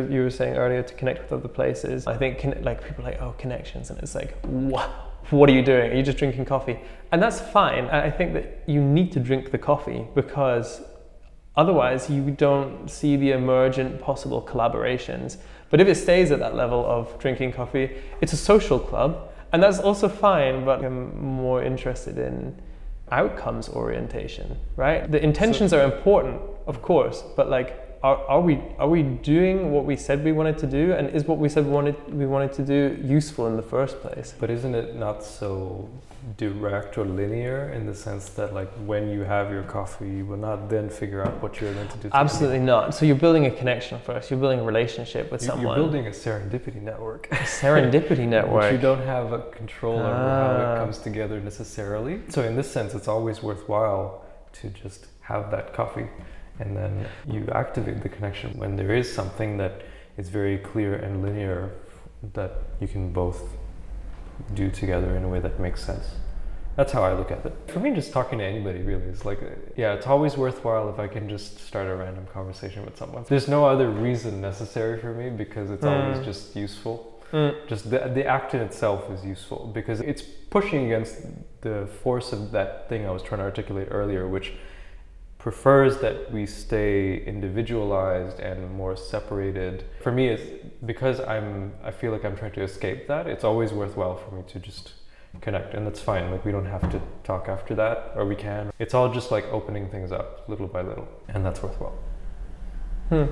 You were saying earlier to connect with other places. I think con- like people are like oh connections, and it's like what what are you doing? Are you just drinking coffee? And that's fine. And I think that you need to drink the coffee because otherwise you don't see the emergent possible collaborations. But if it stays at that level of drinking coffee, it's a social club, and that's also fine. But I'm more interested in outcomes orientation, right? The intentions so, are important, of course, but like are, are we are we doing what we said we wanted to do? And is what we said we wanted we wanted to do useful in the first place? But isn't it not so direct or linear in the sense that like when you have your coffee you will not then figure out what you're going to do absolutely not. So you're building a connection first. You're building a relationship with you, someone. you're building a serendipity network. A serendipity network. Which you don't have a control over how it ah. comes together necessarily. So in this sense it's always worthwhile to just have that coffee and then you activate the connection when there is something that is very clear and linear that you can both do together in a way that makes sense. That's how I look at it. For me, just talking to anybody really is like, yeah, it's always worthwhile if I can just start a random conversation with someone. There's no other reason necessary for me because it's mm. always just useful. Mm. Just the, the act in itself is useful because it's pushing against the force of that thing I was trying to articulate earlier, which prefers that we stay individualized and more separated. For me, it's because I'm I feel like I'm trying to escape that. It's always worthwhile for me to just connect, and that's fine. Like we don't have to talk after that, or we can. It's all just like opening things up little by little, and that's worthwhile. Hmm.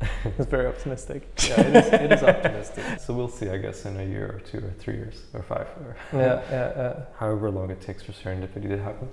it's very optimistic. yeah, it is, it is optimistic. So we'll see, I guess, in a year or two or three years or five or yeah, yeah, yeah. however long it takes for serendipity to happen.